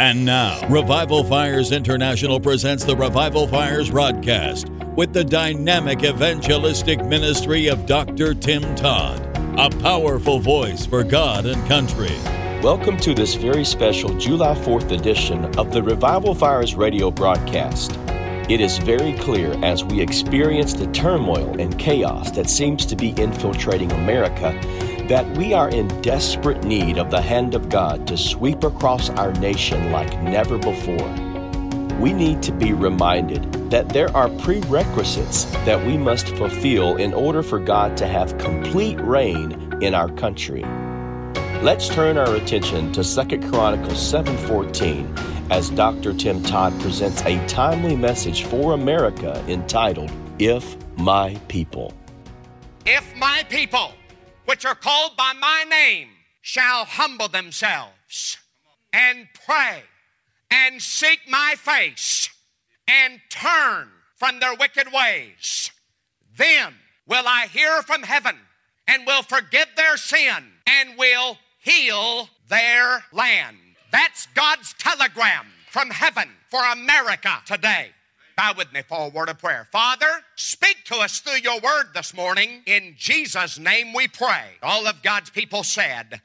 And now, Revival Fires International presents the Revival Fires broadcast with the dynamic evangelistic ministry of Dr. Tim Todd, a powerful voice for God and country. Welcome to this very special July 4th edition of the Revival Fires radio broadcast. It is very clear as we experience the turmoil and chaos that seems to be infiltrating America that we are in desperate need of the hand of God to sweep across our nation like never before. We need to be reminded that there are prerequisites that we must fulfill in order for God to have complete reign in our country. Let's turn our attention to 2 Chronicles 7:14 as Dr. Tim Todd presents a timely message for America entitled If My People. If my people which are called by my name shall humble themselves and pray and seek my face and turn from their wicked ways, then will I hear from heaven and will forgive their sin and will heal their land. That's God's telegram from heaven for America today. Bow with me for a word of prayer. Father, speak to us through your word this morning. In Jesus' name we pray. All of God's people said,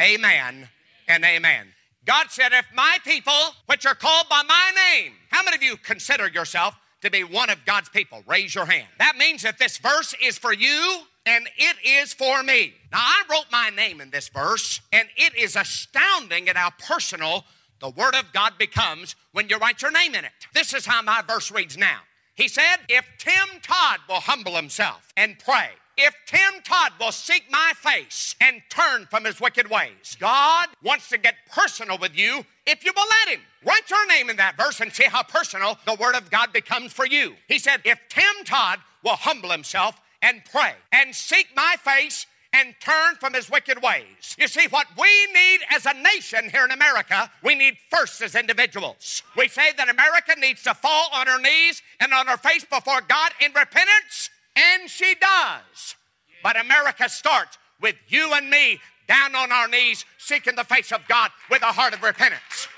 Amen and amen. God said, If my people, which are called by my name, how many of you consider yourself to be one of God's people? Raise your hand. That means that this verse is for you and it is for me. Now, I wrote my name in this verse, and it is astounding at how personal the Word of God becomes when you write your name in it. This is how my verse reads now. He said, If Tim Todd will humble himself and pray, if Tim Todd will seek my face and turn from his wicked ways, God wants to get personal with you if you will let him. Write your name in that verse and see how personal the Word of God becomes for you. He said, If Tim Todd will humble himself and pray and seek my face and turn from his wicked ways. You see, what we need as a nation here in America, we need first as individuals. We say that America needs to fall on her knees and on her face before God in repentance, and she does. But America starts with you and me down on our knees, seeking the face of God with a heart of repentance.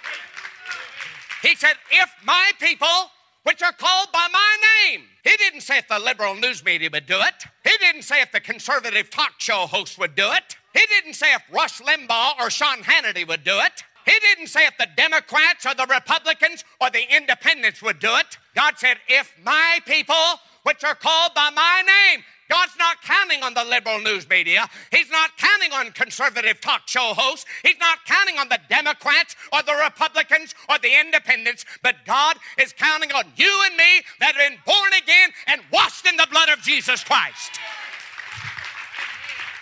He said, If my people which are called by my name. He didn't say if the liberal news media would do it. He didn't say if the conservative talk show host would do it. He didn't say if Rush Limbaugh or Sean Hannity would do it. He didn't say if the Democrats or the Republicans or the independents would do it. God said, if my people, which are called by my name, God's not counting on the liberal news media. He's not counting on conservative talk show hosts. He's not counting on the Democrats or the Republicans or the independents. But God is counting on you and me that have been born again and washed in the blood of Jesus Christ.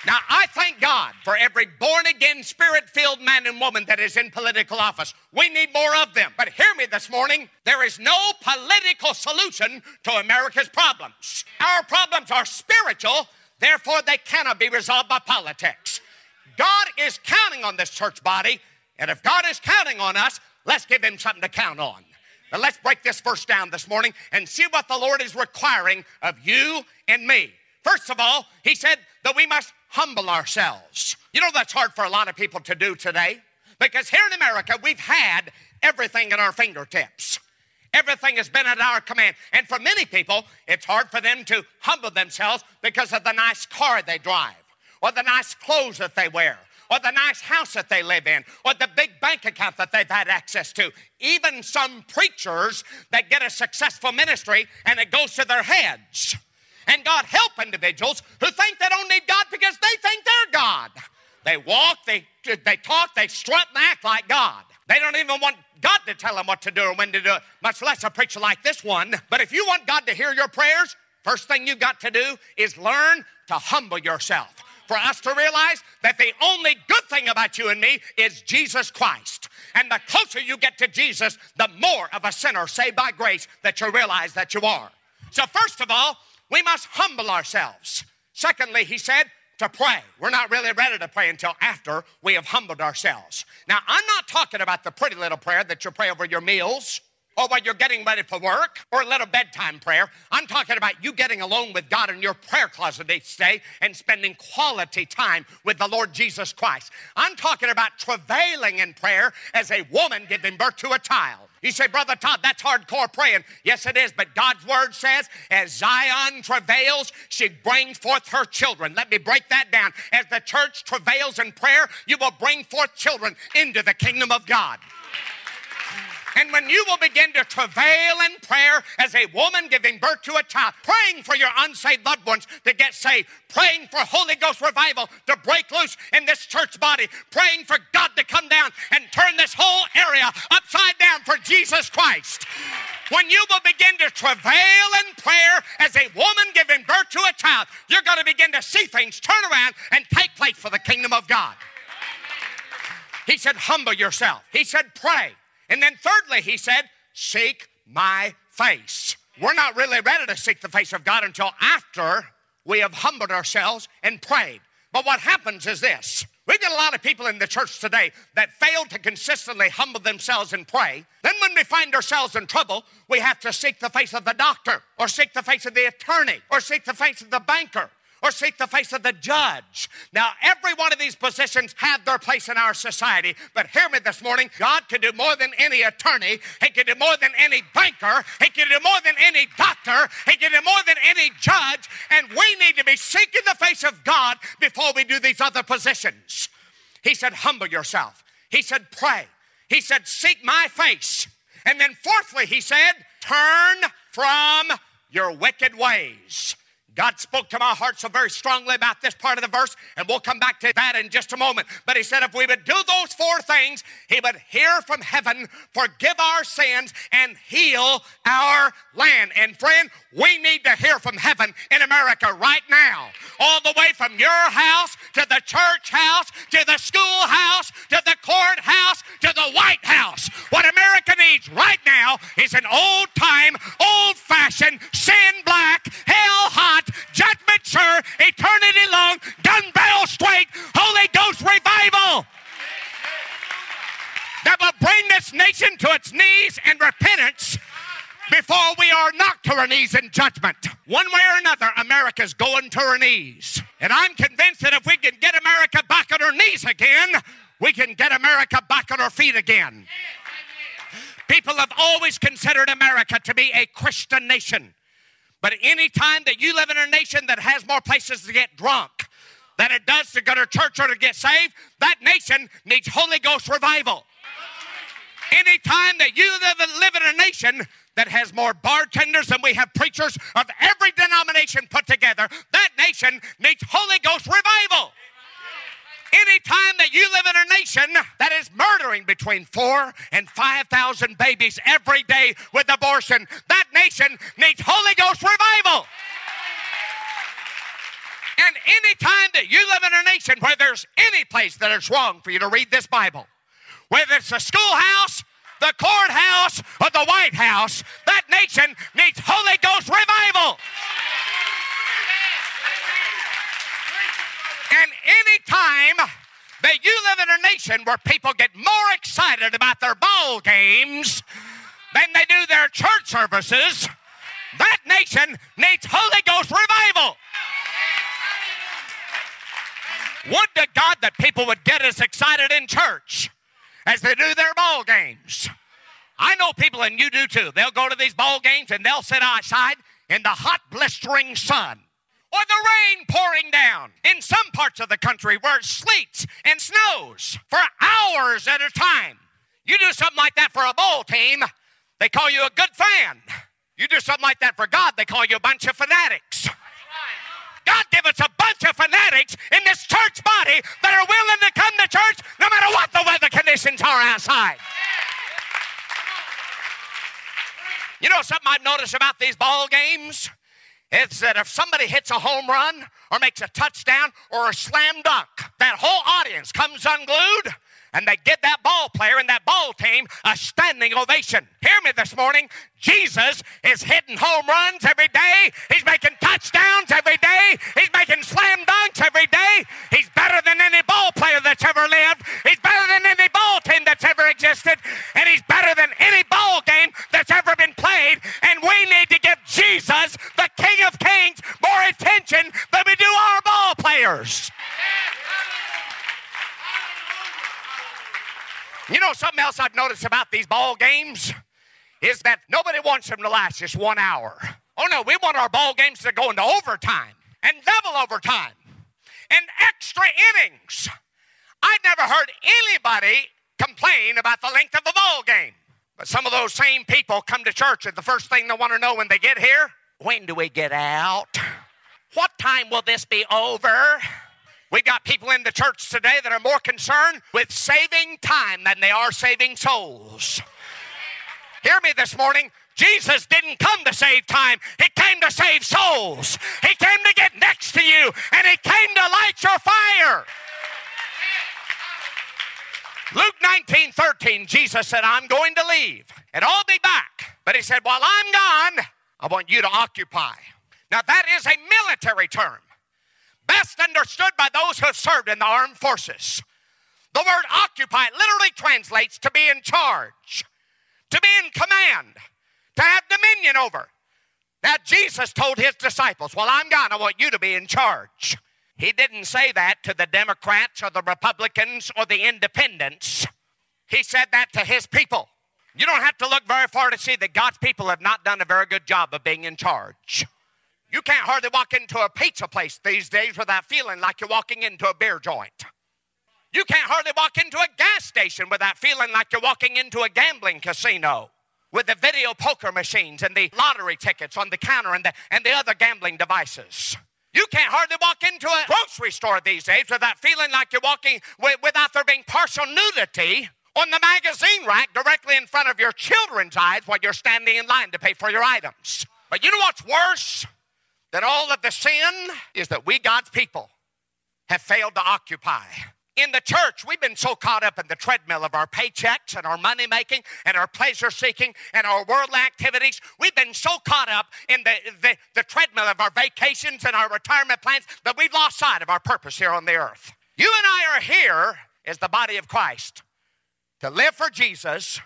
Now, I thank God for every born again, spirit filled man and woman that is in political office. We need more of them. But hear me this morning there is no political solution to America's problems. Our problems are spiritual, therefore, they cannot be resolved by politics. God is counting on this church body, and if God is counting on us, let's give Him something to count on. Now, let's break this verse down this morning and see what the Lord is requiring of you and me. First of all, He said that we must humble ourselves. You know, that's hard for a lot of people to do today because here in America, we've had everything at our fingertips. Everything has been at our command. And for many people, it's hard for them to humble themselves because of the nice car they drive, or the nice clothes that they wear, or the nice house that they live in, or the big bank account that they've had access to. Even some preachers that get a successful ministry and it goes to their heads. And God help individuals who think they don't need God because they think they're God. They walk, they, they talk, they strut and act like God. They don't even want God to tell them what to do or when to do it, much less a preacher like this one. But if you want God to hear your prayers, first thing you've got to do is learn to humble yourself. For us to realize that the only good thing about you and me is Jesus Christ. And the closer you get to Jesus, the more of a sinner saved by grace that you realize that you are. So, first of all, we must humble ourselves. Secondly, he said, to pray. We're not really ready to pray until after we have humbled ourselves. Now, I'm not talking about the pretty little prayer that you pray over your meals or while you're getting ready for work or a little bedtime prayer. I'm talking about you getting alone with God in your prayer closet each day and spending quality time with the Lord Jesus Christ. I'm talking about travailing in prayer as a woman giving birth to a child. You say, Brother Todd, that's hardcore praying. Yes, it is, but God's word says, as Zion travails, she brings forth her children. Let me break that down. As the church travails in prayer, you will bring forth children into the kingdom of God. And when you will begin to travail in prayer as a woman giving birth to a child, praying for your unsaved loved ones to get saved, praying for Holy Ghost revival to break loose in this church body, praying for God to come down and turn this whole area upside down for Jesus Christ. When you will begin to travail in prayer as a woman giving birth to a child, you're going to begin to see things turn around and take place for the kingdom of God. He said, Humble yourself. He said, Pray. And then, thirdly, he said, Seek my face. We're not really ready to seek the face of God until after we have humbled ourselves and prayed. But what happens is this We've got a lot of people in the church today that fail to consistently humble themselves and pray. Then, when we find ourselves in trouble, we have to seek the face of the doctor, or seek the face of the attorney, or seek the face of the banker, or seek the face of the judge. Now, every one of these positions have their place in our society, but hear me this morning God can do more than any attorney, He can do more than any banker, He can do more than any doctor, He can do more than any judge, and we need to be seeking the face of God before we do these other positions. He said, Humble yourself. He said, Pray. He said, Seek my face. And then, fourthly, he said, Turn from your wicked ways. God spoke to my heart so very strongly about this part of the verse, and we'll come back to that in just a moment. But He said if we would do those four things, He would hear from heaven, forgive our sins, and heal our land. And friend, we need to hear from heaven in America right now. All the way from your house to the church house, to the schoolhouse, to the courthouse, to the White House. What America needs right now is an old time, old fashioned, sin black, hell hot, judgment sure, eternity long, gun barrel straight, Holy Ghost revival that will bring this nation to its knees in repentance before we are knocked to our knees in judgment. One way or another, America's going to her knees. And I'm convinced that if we can get America back on her knees again, we can get America back on her feet again. People have always considered America to be a Christian nation. But any time that you live in a nation that has more places to get drunk than it does to go to church or to get saved, that nation needs Holy Ghost revival. Anytime that you live, live in a nation that has more bartenders than we have preachers of every denomination put together, that nation needs Holy Ghost revival. Anytime that you live in a nation that is murdering between four and 5,000 babies every day with abortion, that nation needs Holy Ghost revival. And anytime that you live in a nation where there's any place that is wrong for you to read this Bible, whether it's the schoolhouse, the courthouse, or the White House, that nation needs Holy Ghost revival. And any time that you live in a nation where people get more excited about their ball games than they do their church services, that nation needs Holy Ghost revival. Would to God that people would get as excited in church as they do their ball games. I know people, and you do too. They'll go to these ball games and they'll sit outside in the hot, blistering sun or the rain pouring down in some parts of the country where it sleets and snows for hours at a time. You do something like that for a ball team, they call you a good fan. You do something like that for God, they call you a bunch of fanatics. God give us a bunch of fanatics in this church body that are willing to come to church no matter what the weather conditions are outside. You know something I've noticed about these ball games? It's that if somebody hits a home run or makes a touchdown or a slam dunk, that whole audience comes unglued and they give that ball player and that ball team a standing ovation. Hear me this morning. Jesus is hitting home runs every day. He's making touchdowns every day. He's making slam dunks every day. He's better than any ball player that's ever lived. He's better than any ball team that's ever existed. And he's better than any ball game that's ever been played. And we need to give Jesus, the King of Kings, more attention than we do our ball players. Yeah. Know something else I've noticed about these ball games? Is that nobody wants them to last just one hour. Oh no, we want our ball games to go into overtime and double overtime and extra innings. I've never heard anybody complain about the length of the ball game. But some of those same people come to church and the first thing they want to know when they get here, when do we get out? What time will this be over? We got people in the church today that are more concerned with saving time than they are saving souls. Hear me this morning. Jesus didn't come to save time, He came to save souls. He came to get next to you, and He came to light your fire. Luke 19 13, Jesus said, I'm going to leave and I'll be back. But He said, While I'm gone, I want you to occupy. Now, that is a military term, best understood by those who have served in the armed forces. The word occupy literally translates to be in charge, to be in command, to have dominion over. Now, Jesus told his disciples, Well, I'm gone. I want you to be in charge. He didn't say that to the Democrats or the Republicans or the independents. He said that to his people. You don't have to look very far to see that God's people have not done a very good job of being in charge. You can't hardly walk into a pizza place these days without feeling like you're walking into a beer joint. You can't hardly walk into a gas station without feeling like you're walking into a gambling casino with the video poker machines and the lottery tickets on the counter and the, and the other gambling devices. You can't hardly walk into a grocery store these days without feeling like you're walking without there being partial nudity on the magazine rack directly in front of your children's eyes while you're standing in line to pay for your items. But you know what's worse than all of the sin is that we, God's people, have failed to occupy in the church, we've been so caught up in the treadmill of our paychecks and our money making and our pleasure seeking and our worldly activities. We've been so caught up in the, the, the treadmill of our vacations and our retirement plans that we've lost sight of our purpose here on the earth. You and I are here as the body of Christ to live for Jesus,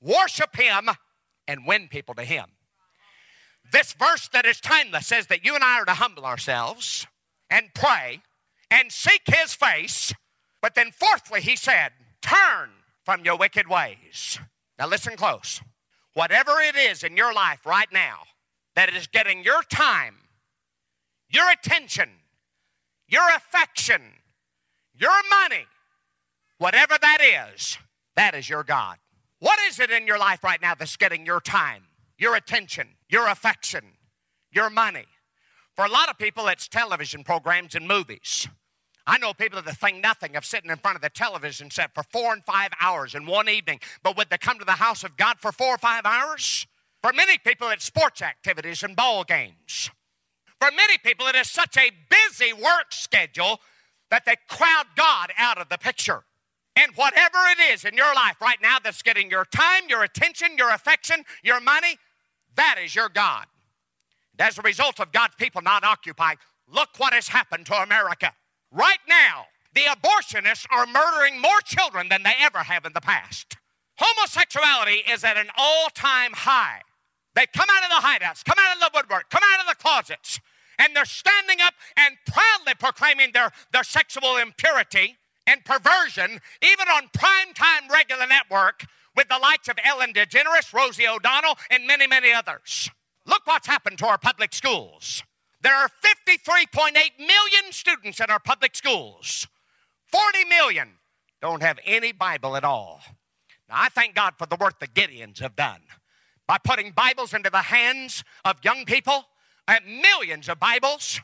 worship Him, and win people to Him. This verse that is timeless says that you and I are to humble ourselves and pray and seek His face but then, fourthly, he said, Turn from your wicked ways. Now, listen close. Whatever it is in your life right now that is getting your time, your attention, your affection, your money, whatever that is, that is your God. What is it in your life right now that's getting your time, your attention, your affection, your money? For a lot of people, it's television programs and movies. I know people that think nothing of sitting in front of the television set for four and five hours in one evening, but would they come to the house of God for four or five hours? For many people, it's sports activities and ball games. For many people, it is such a busy work schedule that they crowd God out of the picture. And whatever it is in your life right now that's getting your time, your attention, your affection, your money, that is your God. And as a result of God's people not occupying, look what has happened to America. Right now, the abortionists are murdering more children than they ever have in the past. Homosexuality is at an all time high. They come out of the hideouts, come out of the woodwork, come out of the closets, and they're standing up and proudly proclaiming their, their sexual impurity and perversion, even on primetime regular network with the likes of Ellen DeGeneres, Rosie O'Donnell, and many, many others. Look what's happened to our public schools. There are 53.8 million students in our public schools. 40 million don't have any Bible at all. Now, I thank God for the work the Gideons have done by putting Bibles into the hands of young people, and millions of Bibles.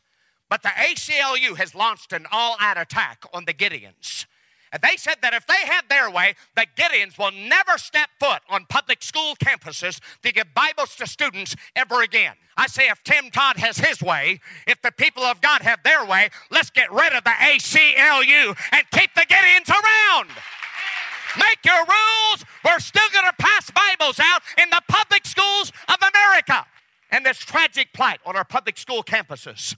But the ACLU has launched an all out attack on the Gideons. And they said that if they had their way, the Gideons will never step foot on public school campuses to give Bibles to students ever again. I say if Tim Todd has his way, if the people of God have their way, let's get rid of the ACLU and keep the Gideons around. Make your rules. We're still going to pass Bibles out in the public schools of America. And this tragic plight on our public school campuses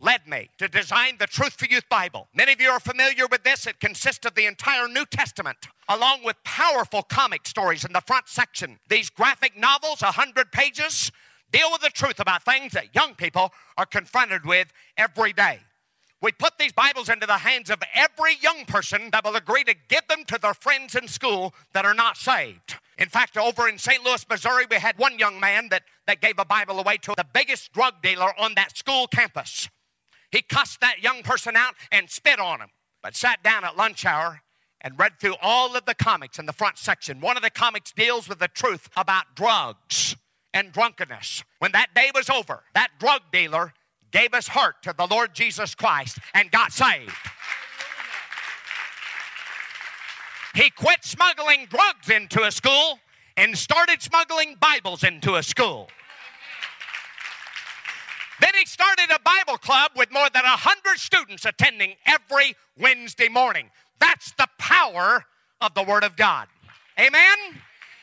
led me to design the Truth for Youth Bible. Many of you are familiar with this. It consists of the entire New Testament, along with powerful comic stories in the front section. These graphic novels, 100 pages, deal with the truth about things that young people are confronted with every day. We put these Bibles into the hands of every young person that will agree to give them to their friends in school that are not saved. In fact, over in St. Louis, Missouri, we had one young man that, that gave a Bible away to the biggest drug dealer on that school campus. He cussed that young person out and spit on him, but sat down at lunch hour and read through all of the comics in the front section. One of the comics deals with the truth about drugs and drunkenness. When that day was over, that drug dealer gave his heart to the Lord Jesus Christ and got saved. He quit smuggling drugs into a school and started smuggling Bibles into a school. He started a Bible club with more than 100 students attending every Wednesday morning. That's the power of the Word of God. Amen?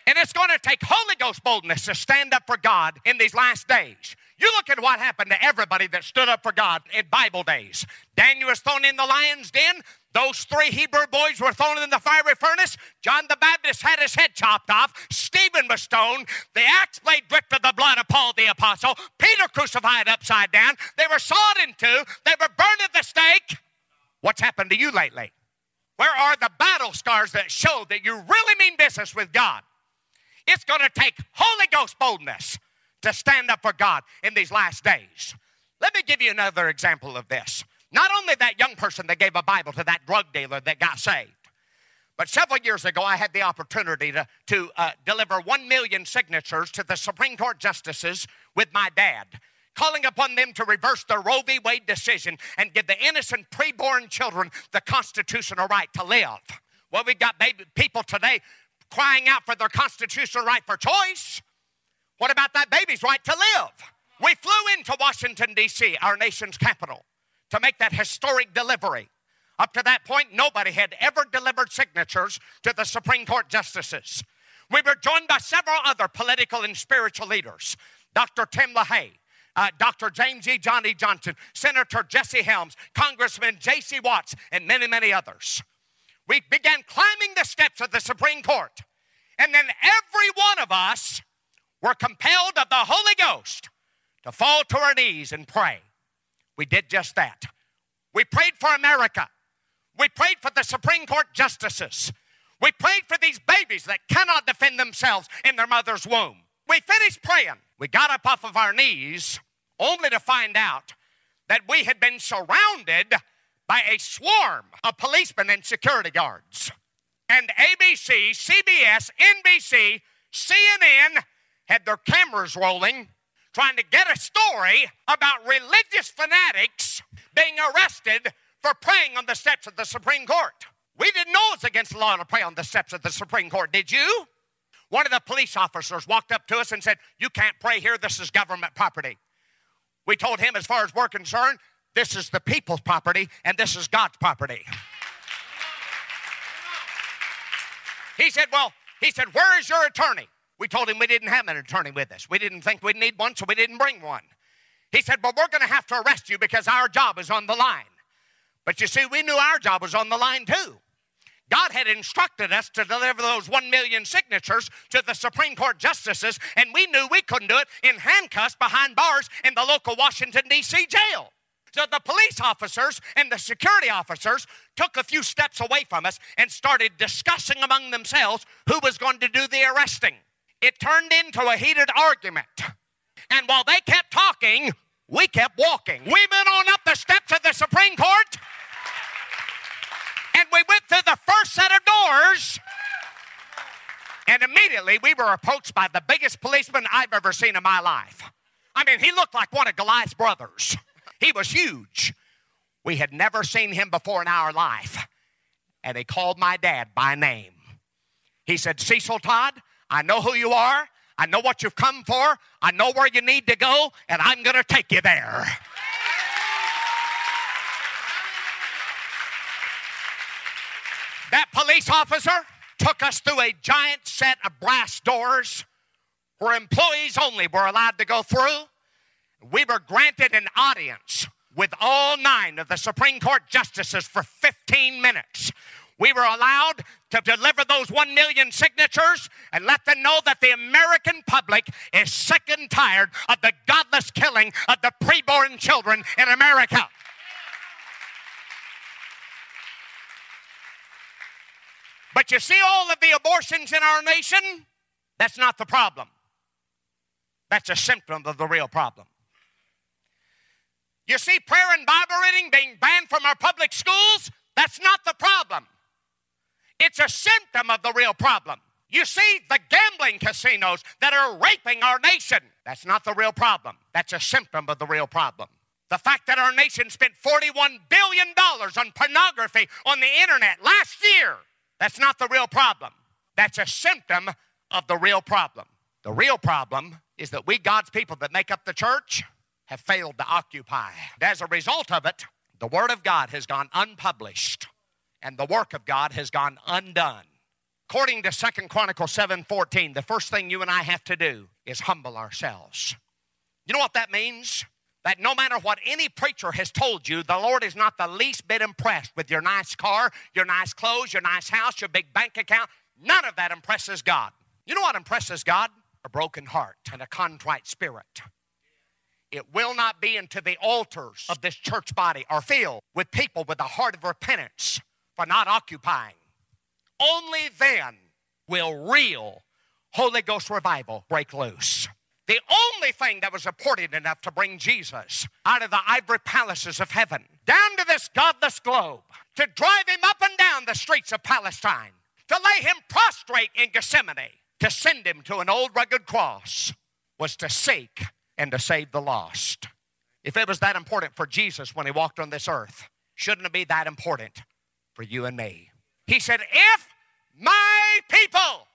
And it's going to take Holy Ghost boldness to stand up for God in these last days. You look at what happened to everybody that stood up for God in Bible days. Daniel was thrown in the lion's den. Those three Hebrew boys were thrown in the fiery furnace. John the Baptist had his head chopped off. Stephen was stoned. The axe blade dripped with the blood of Paul the apostle. Peter crucified upside down. They were sawed in two. They were burned at the stake. What's happened to you lately? Where are the battle scars that show that you really mean business with God? It's going to take Holy Ghost boldness to stand up for God in these last days. Let me give you another example of this. Not only that young person that gave a Bible to that drug dealer that got saved, but several years ago, I had the opportunity to, to uh, deliver one million signatures to the Supreme Court justices with my dad, calling upon them to reverse the Roe v. Wade decision and give the innocent preborn children the constitutional right to live. Well, we've got baby, people today crying out for their constitutional right for choice. What about that baby's right to live? We flew into Washington, D.C., our nation's capital, to make that historic delivery. Up to that point, nobody had ever delivered signatures to the Supreme Court justices. We were joined by several other political and spiritual leaders Dr. Tim LaHaye, uh, Dr. James E. Johnny Johnson, Senator Jesse Helms, Congressman J.C. Watts, and many, many others. We began climbing the steps of the Supreme Court. And then every one of us were compelled of the Holy Ghost to fall to our knees and pray. We did just that. We prayed for America. We prayed for the Supreme Court justices. We prayed for these babies that cannot defend themselves in their mother's womb. We finished praying. We got up off of our knees only to find out that we had been surrounded by a swarm of policemen and security guards. And ABC, CBS, NBC, CNN, had their cameras rolling trying to get a story about religious fanatics being arrested for praying on the steps of the Supreme Court. We didn't know it's against the law to pray on the steps of the Supreme Court, did you? One of the police officers walked up to us and said, You can't pray here, this is government property. We told him, as far as we're concerned, this is the people's property and this is God's property. He said, Well, he said, Where is your attorney? We told him we didn't have an attorney with us. We didn't think we'd need one, so we didn't bring one. He said, But we're going to have to arrest you because our job is on the line. But you see, we knew our job was on the line too. God had instructed us to deliver those one million signatures to the Supreme Court justices, and we knew we couldn't do it in handcuffs behind bars in the local Washington, D.C. jail. So the police officers and the security officers took a few steps away from us and started discussing among themselves who was going to do the arresting it turned into a heated argument. And while they kept talking, we kept walking. We went on up the steps of the Supreme Court and we went through the first set of doors. And immediately we were approached by the biggest policeman I've ever seen in my life. I mean, he looked like one of Goliath's brothers. He was huge. We had never seen him before in our life. And he called my dad by name. He said, Cecil Todd, I know who you are. I know what you've come for. I know where you need to go, and I'm going to take you there. That police officer took us through a giant set of brass doors where employees only were allowed to go through. We were granted an audience with all nine of the Supreme Court justices for 15 minutes we were allowed to deliver those 1 million signatures and let them know that the American public is sick and tired of the godless killing of the preborn children in America. But you see all of the abortions in our nation? That's not the problem. That's a symptom of the real problem. You see prayer and Bible reading being banned from our public schools? That's not the problem. It's a symptom of the real problem. You see the gambling casinos that are raping our nation? That's not the real problem. That's a symptom of the real problem. The fact that our nation spent $41 billion on pornography on the internet last year, that's not the real problem. That's a symptom of the real problem. The real problem is that we, God's people that make up the church, have failed to occupy. And As a result of it, the Word of God has gone unpublished and the work of God has gone undone. According to Second Chronicles 7:14, the first thing you and I have to do is humble ourselves. You know what that means? That no matter what any preacher has told you, the Lord is not the least bit impressed with your nice car, your nice clothes, your nice house, your big bank account. None of that impresses God. You know what impresses God? A broken heart and a contrite spirit. It will not be until the altars of this church body are filled with people with a heart of repentance for not occupying. Only then will real Holy Ghost revival break loose. The only thing that was important enough to bring Jesus out of the ivory palaces of heaven down to this godless globe, to drive him up and down the streets of Palestine, to lay him prostrate in Gethsemane, to send him to an old rugged cross, was to seek and to save the lost. If it was that important for Jesus when he walked on this earth, shouldn't it be that important for you and me? He said, If my people,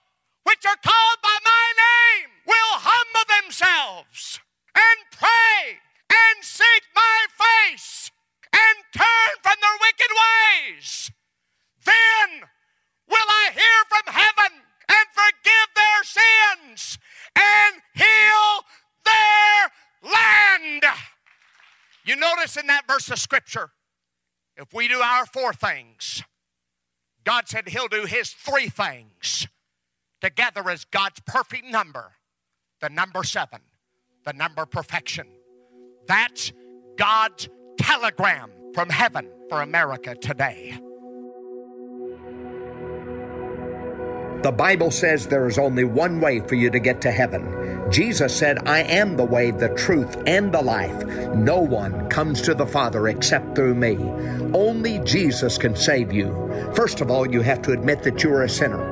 which are called by my name, will humble themselves and pray and seek my face and turn from their wicked ways, then will I hear from heaven and forgive their sins and heal their land. You notice in that verse of scripture, if we do our four things, God said He'll do His three things together as God's perfect number the number seven, the number perfection. That's God's telegram from heaven for America today. The Bible says there is only one way for you to get to heaven. Jesus said, I am the way, the truth, and the life. No one comes to the Father except through me. Only Jesus can save you. First of all, you have to admit that you are a sinner.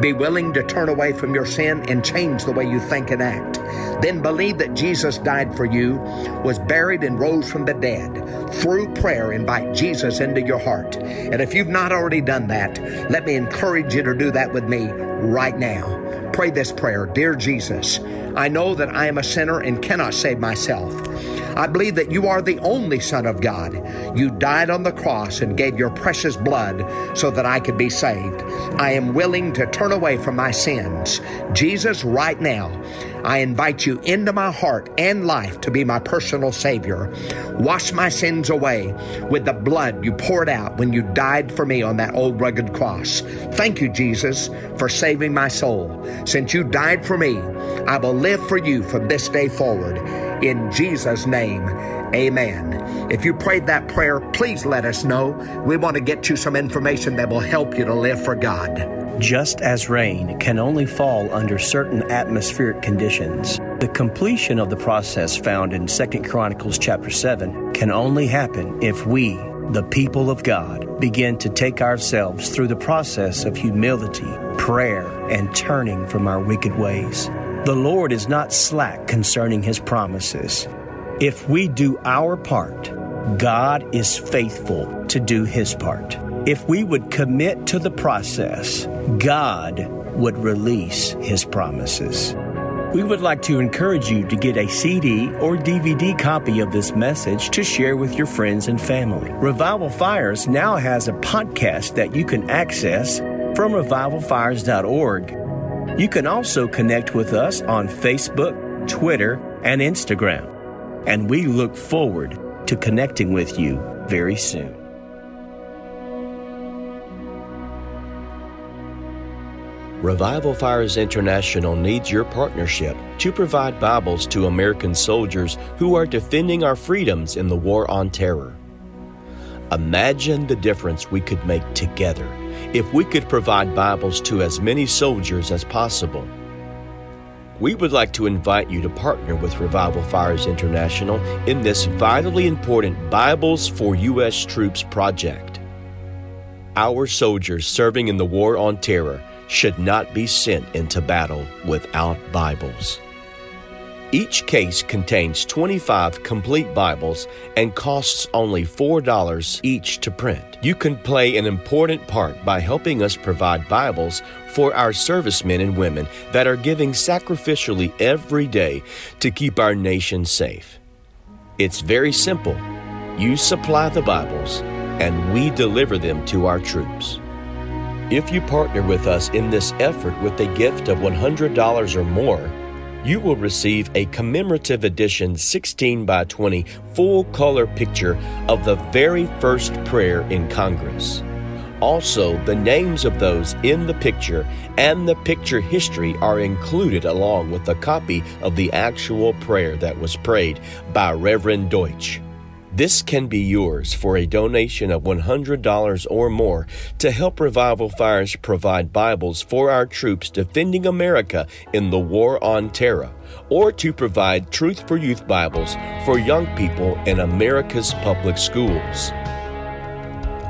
Be willing to turn away from your sin and change the way you think and act. Then believe that Jesus died for you, was buried, and rose from the dead. Through prayer, invite Jesus into your heart. And if you've not already done that, let me encourage you to do that with me right now. Pray this prayer Dear Jesus, I know that I am a sinner and cannot save myself. I believe that you are the only Son of God. You died on the cross and gave your precious blood so that I could be saved. I am willing to turn away from my sins. Jesus, right now, I invite you into my heart and life to be my personal Savior. Wash my sins away with the blood you poured out when you died for me on that old rugged cross. Thank you, Jesus, for saving my soul. Since you died for me, I will live for you from this day forward. In Jesus' name, amen. If you prayed that prayer, please let us know. We want to get you some information that will help you to live for God. Just as rain can only fall under certain atmospheric conditions, the completion of the process found in 2 Chronicles chapter 7 can only happen if we, the people of God, begin to take ourselves through the process of humility, prayer, and turning from our wicked ways. The Lord is not slack concerning his promises. If we do our part, God is faithful to do his part. If we would commit to the process, God would release his promises. We would like to encourage you to get a CD or DVD copy of this message to share with your friends and family. Revival Fires now has a podcast that you can access from revivalfires.org. You can also connect with us on Facebook, Twitter, and Instagram. And we look forward to connecting with you very soon. Revival Fires International needs your partnership to provide Bibles to American soldiers who are defending our freedoms in the war on terror. Imagine the difference we could make together if we could provide Bibles to as many soldiers as possible. We would like to invite you to partner with Revival Fires International in this vitally important Bibles for U.S. Troops project. Our soldiers serving in the War on Terror should not be sent into battle without Bibles. Each case contains 25 complete Bibles and costs only $4 each to print. You can play an important part by helping us provide Bibles for our servicemen and women that are giving sacrificially every day to keep our nation safe. It's very simple. You supply the Bibles, and we deliver them to our troops. If you partner with us in this effort with a gift of $100 or more, you will receive a commemorative edition 16 by 20 full color picture of the very first prayer in Congress. Also, the names of those in the picture and the picture history are included along with a copy of the actual prayer that was prayed by Reverend Duché. This can be yours for a donation of $100 or more to help Revival Fires provide Bibles for our troops defending America in the war on terror, or to provide Truth for Youth Bibles for young people in America's public schools.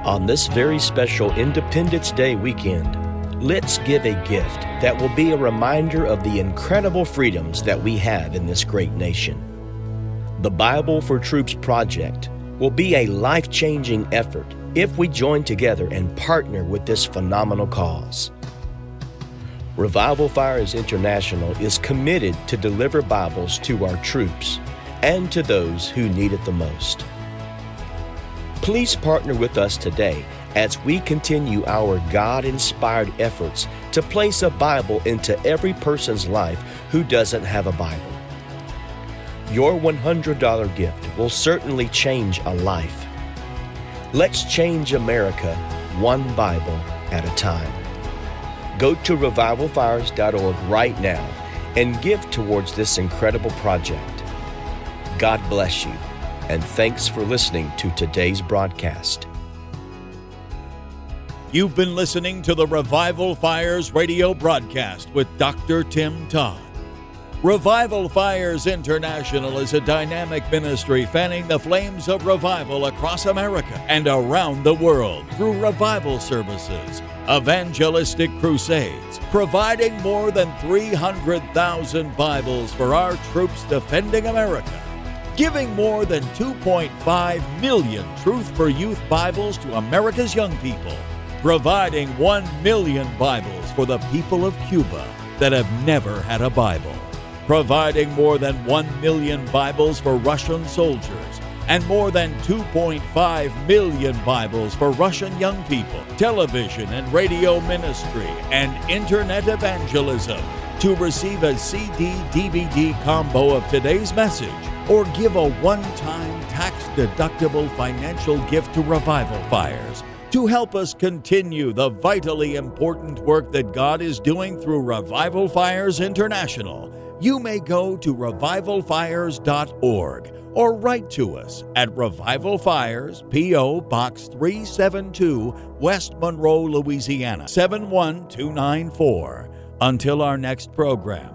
On this very special Independence Day weekend, let's give a gift that will be a reminder of the incredible freedoms that we have in this great nation. The Bible for Troops project will be a life changing effort if we join together and partner with this phenomenal cause. Revival Fires International is committed to deliver Bibles to our troops and to those who need it the most. Please partner with us today as we continue our God inspired efforts to place a Bible into every person's life who doesn't have a Bible. Your $100 gift will certainly change a life. Let's change America one Bible at a time. Go to revivalfires.org right now and give towards this incredible project. God bless you, and thanks for listening to today's broadcast. You've been listening to the Revival Fires radio broadcast with Dr. Tim Todd. Revival Fires International is a dynamic ministry fanning the flames of revival across America and around the world through revival services, evangelistic crusades, providing more than 300,000 Bibles for our troops defending America, giving more than 2.5 million Truth for Youth Bibles to America's young people, providing 1 million Bibles for the people of Cuba that have never had a Bible providing more than 1 million Bibles for Russian soldiers and more than 2.5 million Bibles for Russian young people, television and radio ministry, and internet evangelism. To receive a CD DVD combo of today's message or give a one time tax deductible financial gift to Revival Fires to help us continue the vitally important work that God is doing through Revival Fires International you may go to revivalfires.org or write to us at Revival Fires, P.O. Box 372, West Monroe, Louisiana 71294. Until our next program,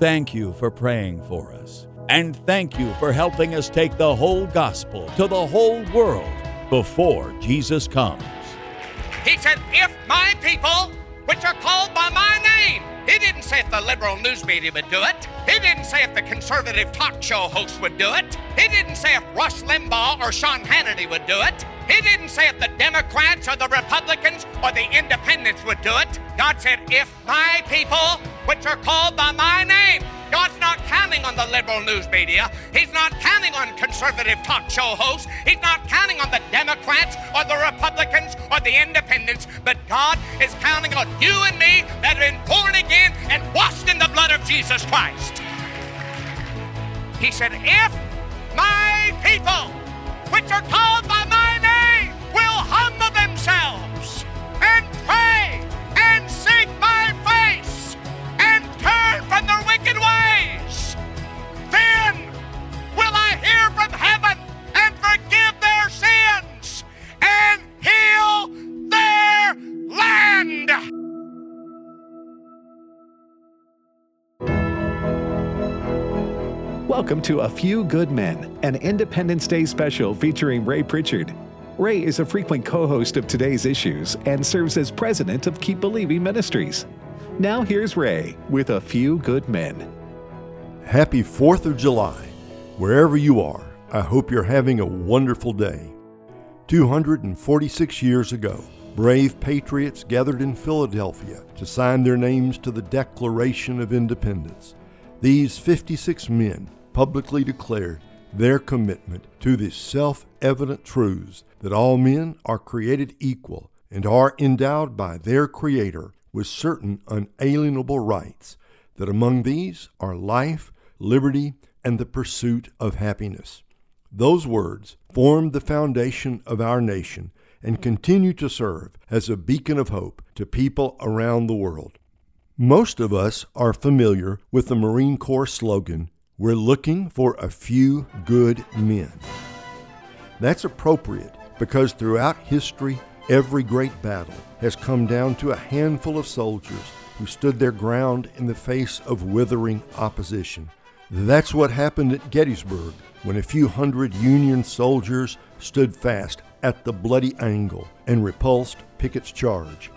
thank you for praying for us. And thank you for helping us take the whole gospel to the whole world before Jesus comes. He said, If my people, which are called by my name, he didn't say if the liberal news media would do it. He didn't say if the conservative talk show host would do it. He didn't say if Rush Limbaugh or Sean Hannity would do it. He didn't say if the Democrats or the Republicans or the independents would do it. God said, if my people, which are called by my name, God's not counting on the liberal news media. He's not counting on conservative talk show hosts. He's not counting on the Democrats or the Republicans or the independents. But God is counting on you and me that have been born again and washed in the blood of Jesus Christ. He said, If my people, which are called by my name, will humble themselves and pray and seek my from their wicked ways. Then will I hear from heaven and forgive their sins and heal their land. Welcome to A Few Good Men, an Independence Day special featuring Ray Pritchard. Ray is a frequent co host of today's issues and serves as president of Keep Believing Ministries. Now here's Ray with A Few Good Men. Happy 4th of July. Wherever you are, I hope you're having a wonderful day. 246 years ago, brave patriots gathered in Philadelphia to sign their names to the Declaration of Independence. These 56 men publicly declared their commitment to the self evident truths that all men are created equal and are endowed by their Creator with certain unalienable rights, that among these are life, liberty, and the pursuit of happiness. Those words formed the foundation of our nation and continue to serve as a beacon of hope to people around the world. Most of us are familiar with the Marine Corps slogan, we're looking for a few good men. That's appropriate because throughout history, every great battle has come down to a handful of soldiers who stood their ground in the face of withering opposition. That's what happened at Gettysburg when a few hundred Union soldiers stood fast at the bloody angle and repulsed Pickett's charge.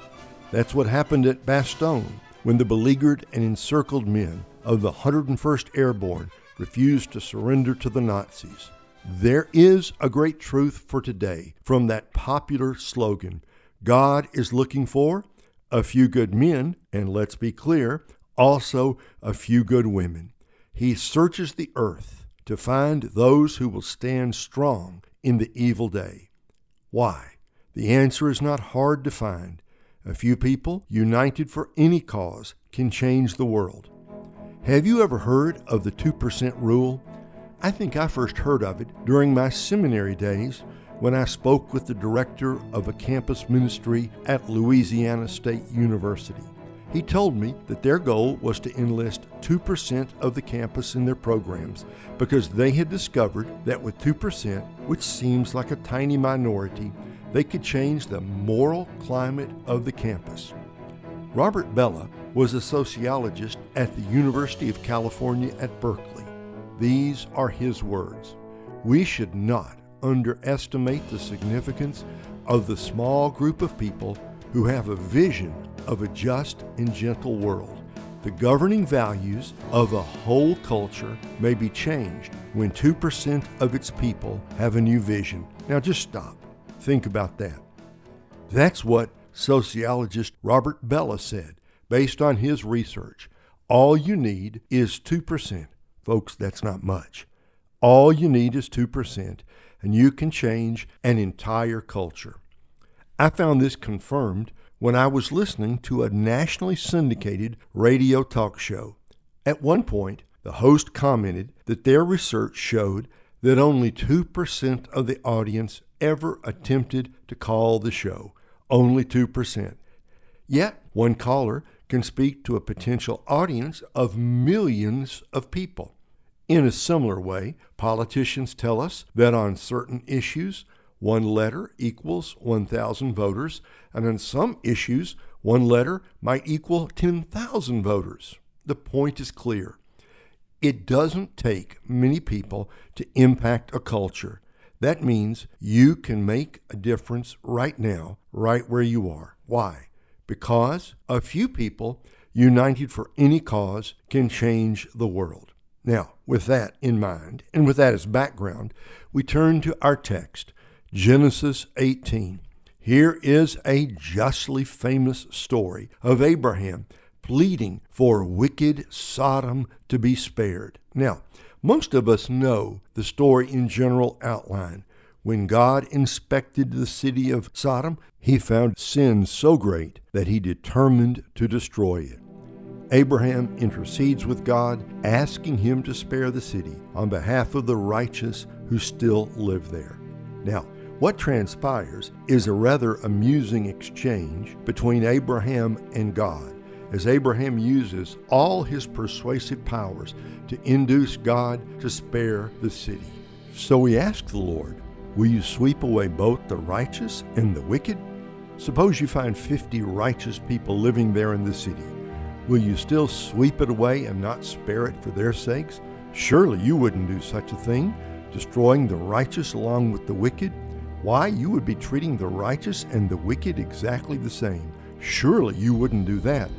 That's what happened at Bastogne when the beleaguered and encircled men of the 101st Airborne refused to surrender to the Nazis. There is a great truth for today from that popular slogan God is looking for a few good men, and let's be clear, also a few good women. He searches the earth to find those who will stand strong in the evil day. Why? The answer is not hard to find. A few people, united for any cause, can change the world. Have you ever heard of the 2% rule? I think I first heard of it during my seminary days when I spoke with the director of a campus ministry at Louisiana State University. He told me that their goal was to enlist 2% of the campus in their programs because they had discovered that with 2%, which seems like a tiny minority, they could change the moral climate of the campus. Robert Bellah was a sociologist at the University of California at Berkeley. These are his words. We should not underestimate the significance of the small group of people who have a vision of a just and gentle world. The governing values of a whole culture may be changed when 2% of its people have a new vision. Now just stop. Think about that. That's what sociologist Robert Bellah said based on his research. All you need is 2%. Folks, that's not much. All you need is 2%, and you can change an entire culture. I found this confirmed when I was listening to a nationally syndicated radio talk show. At one point, the host commented that their research showed that only 2% of the audience ever attempted to call the show. Only 2%. Yet, one caller can speak to a potential audience of millions of people. In a similar way, politicians tell us that on certain issues, one letter equals 1,000 voters, and on some issues, one letter might equal 10,000 voters. The point is clear. It doesn't take many people to impact a culture. That means you can make a difference right now, right where you are. Why? Because a few people united for any cause can change the world. Now, with that in mind, and with that as background, we turn to our text, Genesis 18. Here is a justly famous story of Abraham pleading for wicked Sodom to be spared. Now, most of us know the story in general outline. When God inspected the city of Sodom, he found sin so great that he determined to destroy it. Abraham intercedes with God, asking him to spare the city on behalf of the righteous who still live there. Now, what transpires is a rather amusing exchange between Abraham and God, as Abraham uses all his persuasive powers to induce God to spare the city. So we ask the Lord, Will you sweep away both the righteous and the wicked? Suppose you find 50 righteous people living there in the city. Will you still sweep it away and not spare it for their sakes? Surely you wouldn't do such a thing, destroying the righteous along with the wicked. Why, you would be treating the righteous and the wicked exactly the same. Surely you wouldn't do that.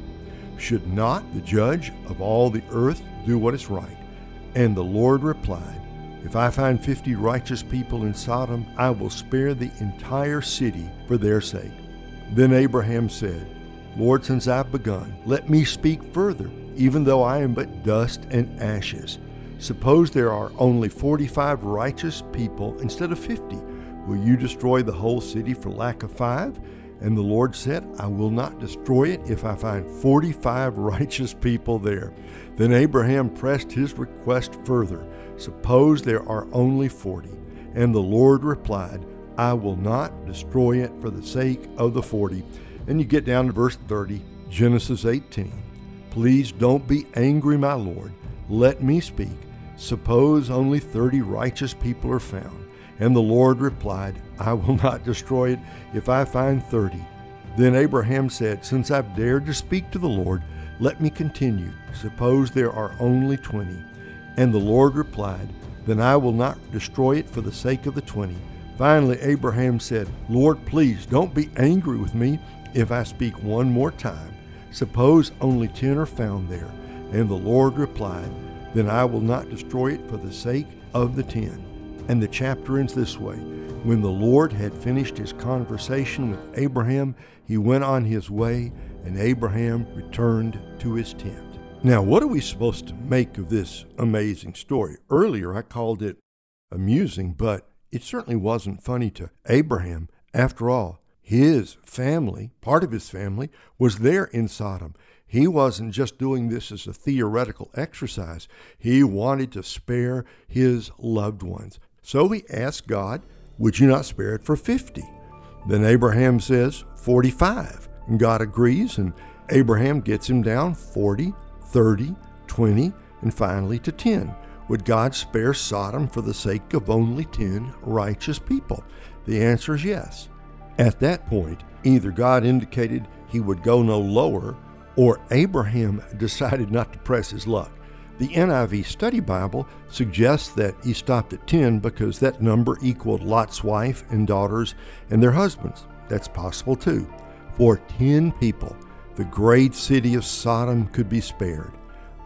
Should not the judge of all the earth do what is right? And the Lord replied, If I find fifty righteous people in Sodom, I will spare the entire city for their sake. Then Abraham said, Lord, since I've begun, let me speak further, even though I am but dust and ashes. Suppose there are only 45 righteous people instead of 50. Will you destroy the whole city for lack of five? And the Lord said, I will not destroy it if I find 45 righteous people there. Then Abraham pressed his request further. Suppose there are only 40. And the Lord replied, I will not destroy it for the sake of the 40. And you get down to verse 30, Genesis 18. Please don't be angry, my Lord. Let me speak. Suppose only 30 righteous people are found. And the Lord replied, I will not destroy it if I find 30. Then Abraham said, Since I've dared to speak to the Lord, let me continue. Suppose there are only 20. And the Lord replied, Then I will not destroy it for the sake of the 20. Finally, Abraham said, Lord, please don't be angry with me if I speak one more time. Suppose only 10 are found there. And the Lord replied, Then I will not destroy it for the sake of the 10. And the chapter ends this way When the Lord had finished his conversation with Abraham, he went on his way, and Abraham returned to his tent. Now, what are we supposed to make of this amazing story? Earlier, I called it amusing, but it certainly wasn't funny to Abraham. After all, his family, part of his family, was there in Sodom. He wasn't just doing this as a theoretical exercise, he wanted to spare his loved ones. So he asked God, Would you not spare it for 50? Then Abraham says, 45. And God agrees, and Abraham gets him down 40, 30, 20, and finally to 10. Would God spare Sodom for the sake of only 10 righteous people? The answer is yes. At that point, either God indicated he would go no lower, or Abraham decided not to press his luck. The NIV Study Bible suggests that he stopped at 10 because that number equaled Lot's wife and daughters and their husbands. That's possible too. For 10 people, the great city of Sodom could be spared.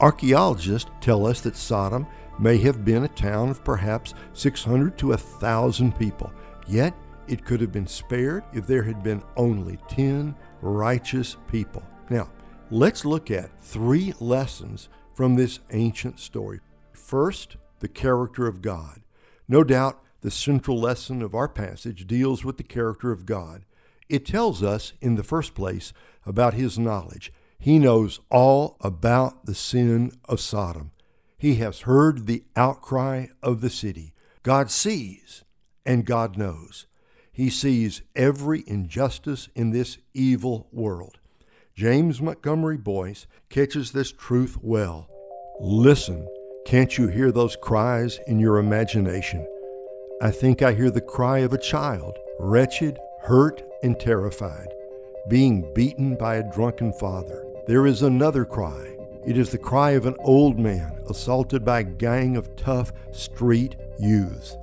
Archaeologists tell us that Sodom may have been a town of perhaps 600 to 1,000 people, yet it could have been spared if there had been only 10 righteous people. Now, let's look at three lessons from this ancient story. First, the character of God. No doubt the central lesson of our passage deals with the character of God. It tells us, in the first place, about his knowledge. He knows all about the sin of Sodom. He has heard the outcry of the city. God sees and God knows. He sees every injustice in this evil world. James Montgomery Boice catches this truth well. Listen, can't you hear those cries in your imagination? I think I hear the cry of a child, wretched, hurt, and terrified, being beaten by a drunken father. There is another cry. It is the cry of an old man assaulted by a gang of tough street youths.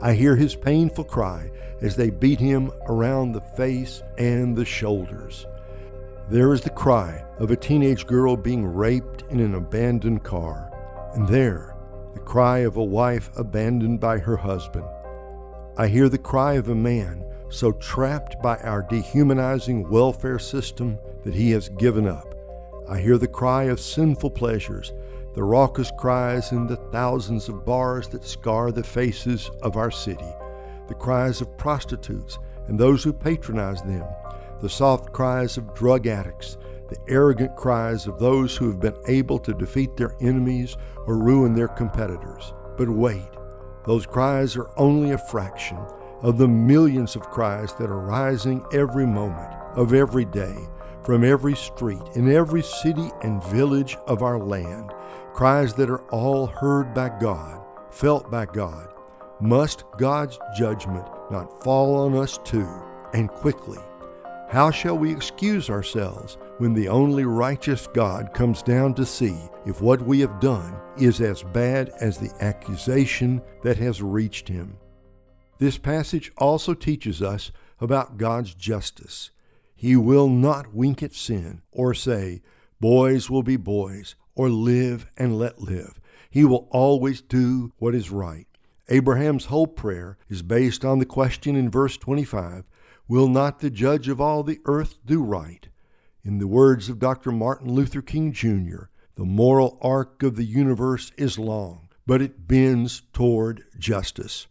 I hear his painful cry as they beat him around the face and the shoulders. There is the cry of a teenage girl being raped in an abandoned car. And there, the cry of a wife abandoned by her husband. I hear the cry of a man so trapped by our dehumanizing welfare system that he has given up. I hear the cry of sinful pleasures, the raucous cries in the thousands of bars that scar the faces of our city, the cries of prostitutes and those who patronize them the soft cries of drug addicts, the arrogant cries of those who have been able to defeat their enemies or ruin their competitors. But wait, those cries are only a fraction of the millions of cries that are rising every moment of every day from every street in every city and village of our land, cries that are all heard by God, felt by God. Must God's judgment not fall on us too, and quickly? How shall we excuse ourselves when the only righteous God comes down to see if what we have done is as bad as the accusation that has reached him? This passage also teaches us about God's justice. He will not wink at sin or say, boys will be boys, or live and let live. He will always do what is right. Abraham's whole prayer is based on the question in verse 25 Will not the judge of all the earth do right? In the words of Dr. Martin Luther King Jr., the moral arc of the universe is long, but it bends toward justice.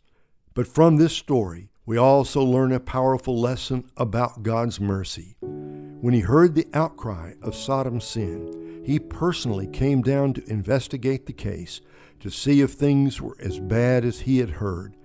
But from this story, we also learn a powerful lesson about God's mercy. When he heard the outcry of Sodom's sin, he personally came down to investigate the case to see if things were as bad as he had heard.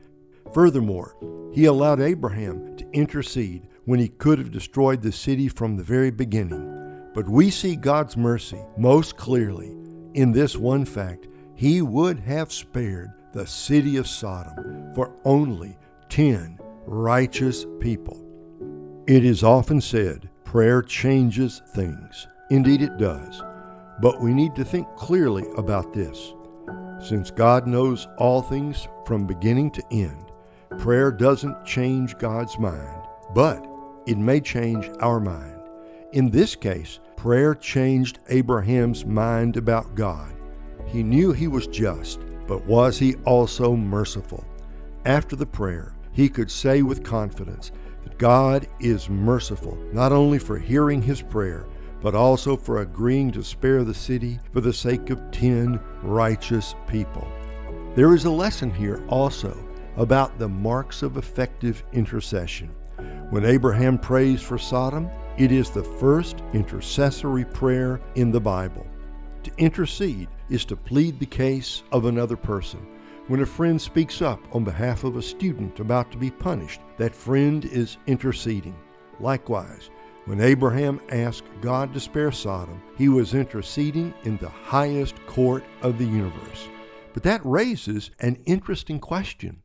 Furthermore, he allowed Abraham to intercede when he could have destroyed the city from the very beginning. But we see God's mercy most clearly in this one fact he would have spared the city of Sodom for only 10 righteous people. It is often said prayer changes things. Indeed, it does. But we need to think clearly about this. Since God knows all things from beginning to end, prayer doesn't change God's mind, but it may change our mind. In this case, prayer changed Abraham's mind about God. He knew he was just, but was he also merciful? After the prayer, he could say with confidence that God is merciful, not only for hearing his prayer, but also for agreeing to spare the city for the sake of ten righteous people. There is a lesson here also about the marks of effective intercession. When Abraham prays for Sodom, it is the first intercessory prayer in the Bible. To intercede is to plead the case of another person. When a friend speaks up on behalf of a student about to be punished, that friend is interceding. Likewise, when Abraham asked God to spare Sodom, he was interceding in the highest court of the universe. But that raises an interesting question.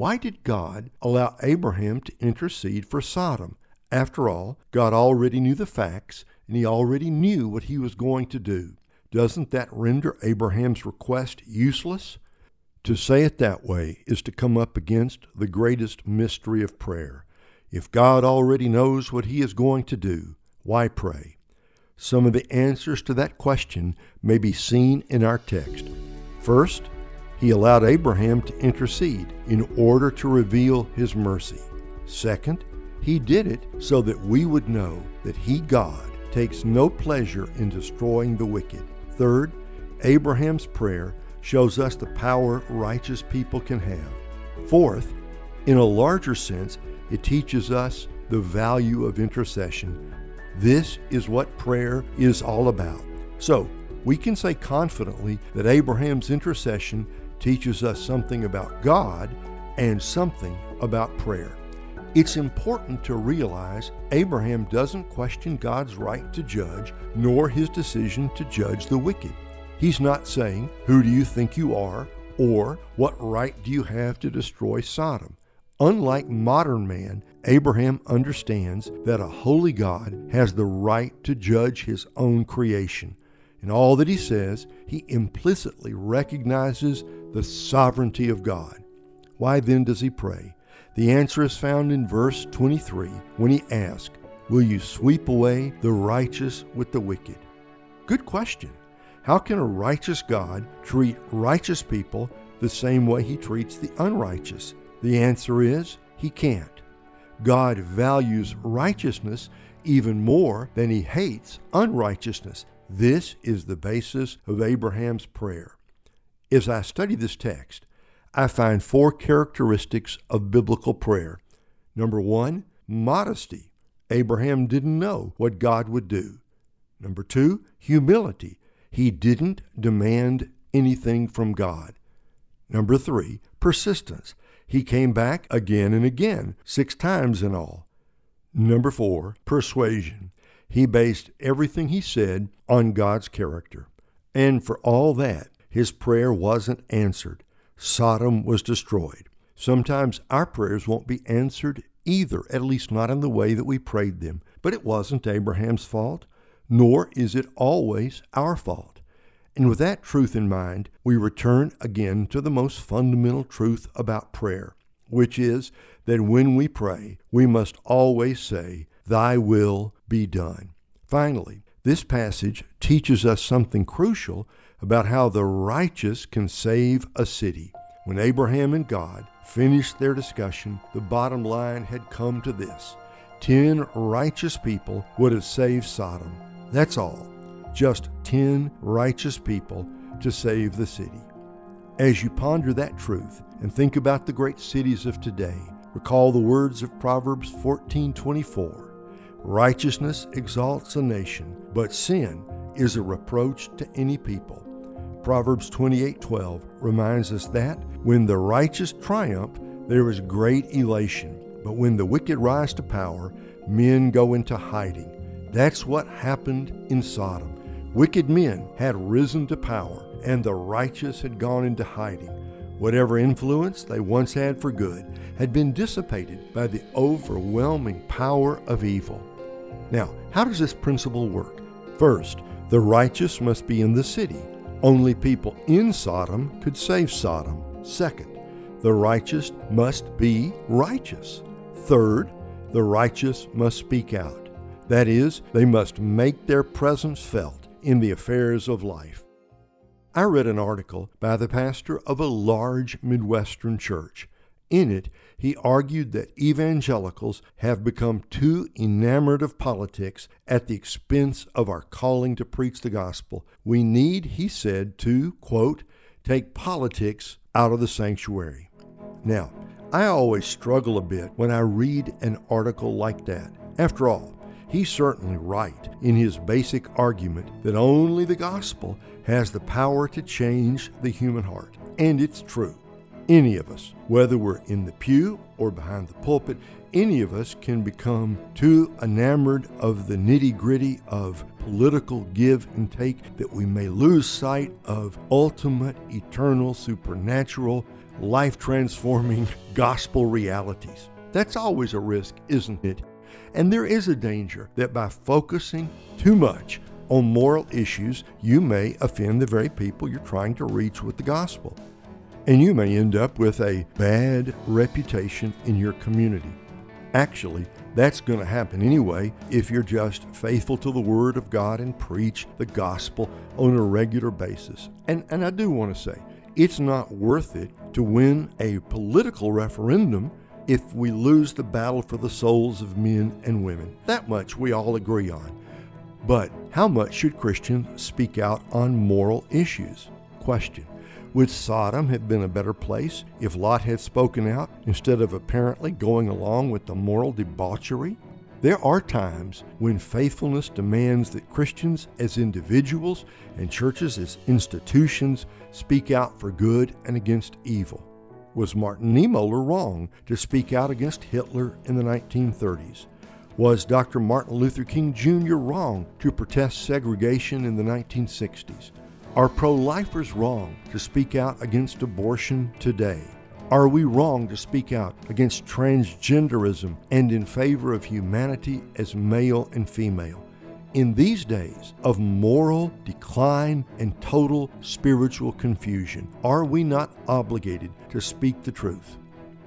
Why did God allow Abraham to intercede for Sodom? After all, God already knew the facts and he already knew what he was going to do. Doesn't that render Abraham's request useless? To say it that way is to come up against the greatest mystery of prayer. If God already knows what He is going to do, why pray? Some of the answers to that question may be seen in our text. First, He allowed Abraham to intercede in order to reveal His mercy. Second, He did it so that we would know that He, God, takes no pleasure in destroying the wicked. Third, Abraham's prayer shows us the power righteous people can have. Fourth, in a larger sense, it teaches us the value of intercession. This is what prayer is all about. So, we can say confidently that Abraham's intercession teaches us something about God and something about prayer. It's important to realize Abraham doesn't question God's right to judge, nor his decision to judge the wicked. He's not saying, Who do you think you are? or What right do you have to destroy Sodom? Unlike modern man, Abraham understands that a holy God has the right to judge his own creation. In all that he says, he implicitly recognizes the sovereignty of God. Why then does he pray? The answer is found in verse 23 when he asks, Will you sweep away the righteous with the wicked? Good question. How can a righteous God treat righteous people the same way he treats the unrighteous? The answer is he can't. God values righteousness even more than he hates unrighteousness. This is the basis of Abraham's prayer. As I study this text, I find four characteristics of biblical prayer. Number one, modesty. Abraham didn't know what God would do. Number two, humility. He didn't demand anything from God. Number three, persistence. He came back again and again, six times in all. Number four, persuasion. He based everything he said on God's character. And for all that, his prayer wasn't answered. Sodom was destroyed. Sometimes our prayers won't be answered either, at least not in the way that we prayed them. But it wasn't Abraham's fault, nor is it always our fault. And with that truth in mind, we return again to the most fundamental truth about prayer, which is that when we pray, we must always say, Thy will be done. Finally, this passage teaches us something crucial about how the righteous can save a city. When Abraham and God finished their discussion, the bottom line had come to this ten righteous people would have saved Sodom. That's all. Just ten righteous people to save the city. As you ponder that truth and think about the great cities of today, recall the words of Proverbs 14:24. Righteousness exalts a nation, but sin is a reproach to any people. Proverbs 28:12 reminds us that when the righteous triumph, there is great elation, but when the wicked rise to power, men go into hiding. That's what happened in Sodom. Wicked men had risen to power, and the righteous had gone into hiding. Whatever influence they once had for good had been dissipated by the overwhelming power of evil. Now, how does this principle work? First, the righteous must be in the city. Only people in Sodom could save Sodom. Second, the righteous must be righteous. Third, the righteous must speak out. That is, they must make their presence felt in the affairs of life. I read an article by the pastor of a large Midwestern church. In it, he argued that evangelicals have become too enamored of politics at the expense of our calling to preach the gospel. We need, he said, to, quote, take politics out of the sanctuary. Now, I always struggle a bit when I read an article like that. After all, he's certainly right in his basic argument that only the gospel has the power to change the human heart. And it's true. Any of us, whether we're in the pew or behind the pulpit, any of us can become too enamored of the nitty gritty of political give and take that we may lose sight of ultimate, eternal, supernatural, life transforming gospel realities. That's always a risk, isn't it? And there is a danger that by focusing too much on moral issues, you may offend the very people you're trying to reach with the gospel and you may end up with a bad reputation in your community. Actually, that's going to happen anyway if you're just faithful to the Word of God and preach the gospel on a regular basis. And, and I do want to say, it's not worth it to win a political referendum if we lose the battle for the souls of men and women. That much we all agree on. But how much should Christians speak out on moral issues? Question. Would Sodom have been a better place if Lot had spoken out instead of apparently going along with the moral debauchery? There are times when faithfulness demands that Christians as individuals and churches as institutions speak out for good and against evil. Was Martin Niemöller wrong to speak out against Hitler in the 1930s? Was Dr. Martin Luther King Jr. wrong to protest segregation in the 1960s? Are pro lifers wrong to speak out against abortion today? Are we wrong to speak out against transgenderism and in favor of humanity as male and female? In these days of moral decline and total spiritual confusion, are we not obligated to speak the truth?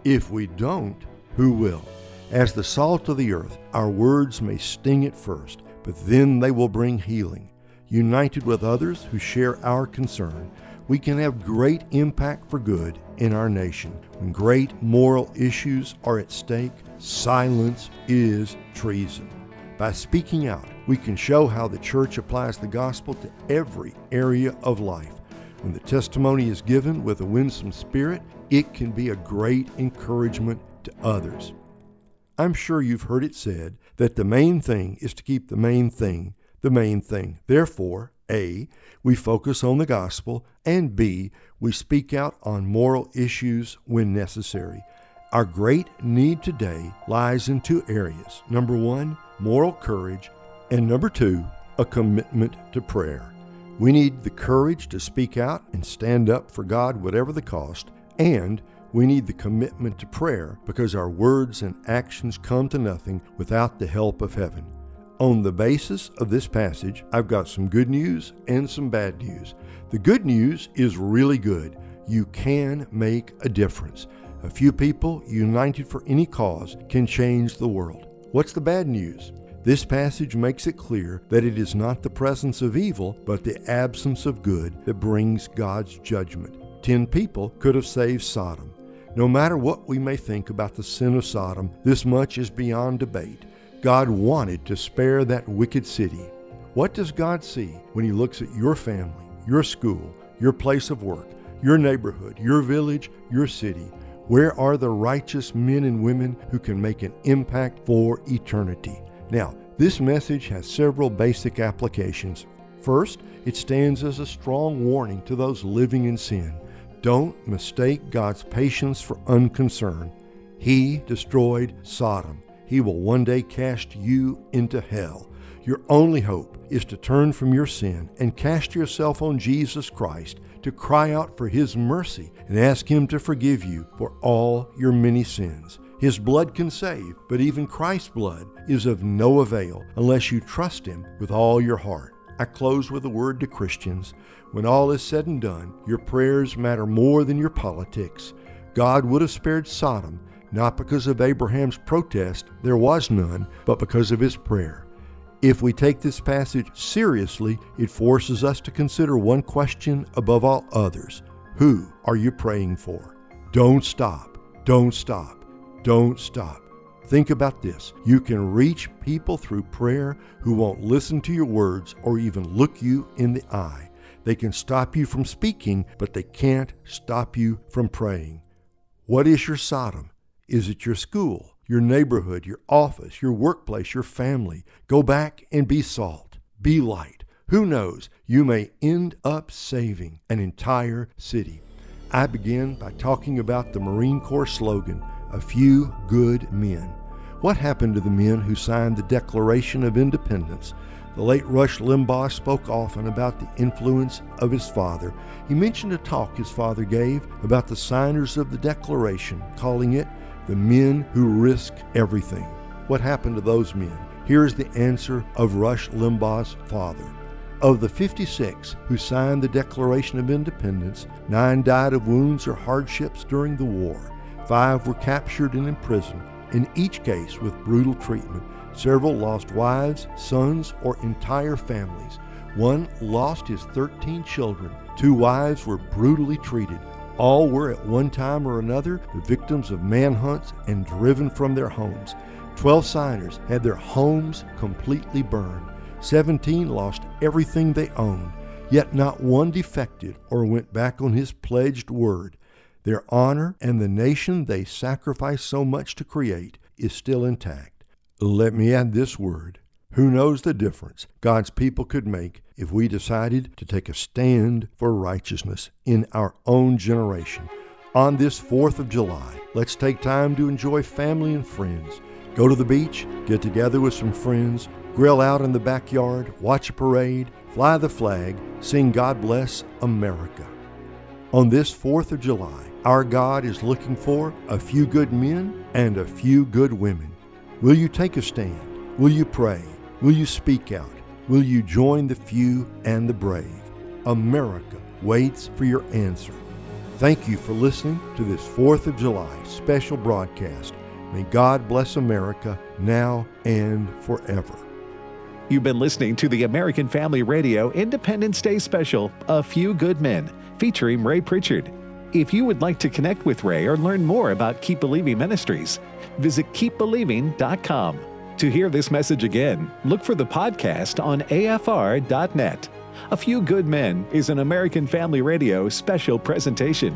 If we don't, who will? As the salt of the earth, our words may sting at first, but then they will bring healing united with others who share our concern, we can have great impact for good in our nation. When great moral issues are at stake, silence is treason. By speaking out, we can show how the church applies the gospel to every area of life. When the testimony is given with a winsome spirit, it can be a great encouragement to others. I'm sure you've heard it said that the main thing is to keep the main thing the main thing. Therefore, A, we focus on the gospel, and B, we speak out on moral issues when necessary. Our great need today lies in two areas. Number one, moral courage, and number two, a commitment to prayer. We need the courage to speak out and stand up for God, whatever the cost, and we need the commitment to prayer because our words and actions come to nothing without the help of heaven. On the basis of this passage, I've got some good news and some bad news. The good news is really good. You can make a difference. A few people united for any cause can change the world. What's the bad news? This passage makes it clear that it is not the presence of evil, but the absence of good that brings God's judgment. Ten people could have saved Sodom. No matter what we may think about the sin of Sodom, this much is beyond debate. God wanted to spare that wicked city. What does God see when He looks at your family, your school, your place of work, your neighborhood, your village, your city? Where are the righteous men and women who can make an impact for eternity? Now, this message has several basic applications. First, it stands as a strong warning to those living in sin. Don't mistake God's patience for unconcern. He destroyed Sodom. He will one day cast you into hell. Your only hope is to turn from your sin and cast yourself on Jesus Christ to cry out for His mercy and ask Him to forgive you for all your many sins. His blood can save, but even Christ's blood is of no avail unless you trust Him with all your heart. I close with a word to Christians. When all is said and done, your prayers matter more than your politics. God would have spared Sodom, not because of Abraham's protest, there was none, but because of his prayer. If we take this passage seriously, it forces us to consider one question above all others Who are you praying for? Don't stop. Don't stop. Don't stop. Think about this. You can reach people through prayer who won't listen to your words or even look you in the eye. They can stop you from speaking, but they can't stop you from praying. What is your Sodom? Is it your school? your neighborhood, your office, your workplace, your family. Go back and be salt, be light. Who knows, you may end up saving an entire city. I begin by talking about the Marine Corps slogan, A Few Good Men. What happened to the men who signed the Declaration of Independence? The late Rush Limbaugh spoke often about the influence of his father. He mentioned a talk his father gave about the signers of the Declaration, calling it the men who risk everything. What happened to those men? Here is the answer of Rush Limbaugh's father. Of the 56 who signed the Declaration of Independence, nine died of wounds or hardships during the war. Five were captured and imprisoned, in each case with brutal treatment. Several lost wives, sons, or entire families. One lost his 13 children. Two wives were brutally treated. All were at one time or another the victims of manhunts and driven from their homes. Twelve signers had their homes completely burned. Seventeen lost everything they owned, yet not one defected or went back on his pledged word. Their honor and the nation they sacrificed so much to create is still intact. Let me add this word who knows the difference God's people could make if we decided to take a stand for righteousness in our own generation? On this 4th of July, let's take time to enjoy family and friends. Go to the beach, get together with some friends, grill out in the backyard, watch a parade, fly the flag, sing God Bless America. On this 4th of July, our God is looking for a few good men and a few good women. Will you take a stand? Will you pray? Will you speak out? Will you join the few and the brave? America waits for your answer. Thank you for listening to this 4th of July special broadcast. May God bless America now and forever. You've been listening to the American Family Radio Independence Day special, A Few Good Men, featuring Ray Pritchard. If you would like to connect with Ray or learn more about Keep Believing Ministries, visit keepbelieving.com. To hear this message again, look for the podcast on afr.net. A Few Good Men is an American Family Radio special presentation.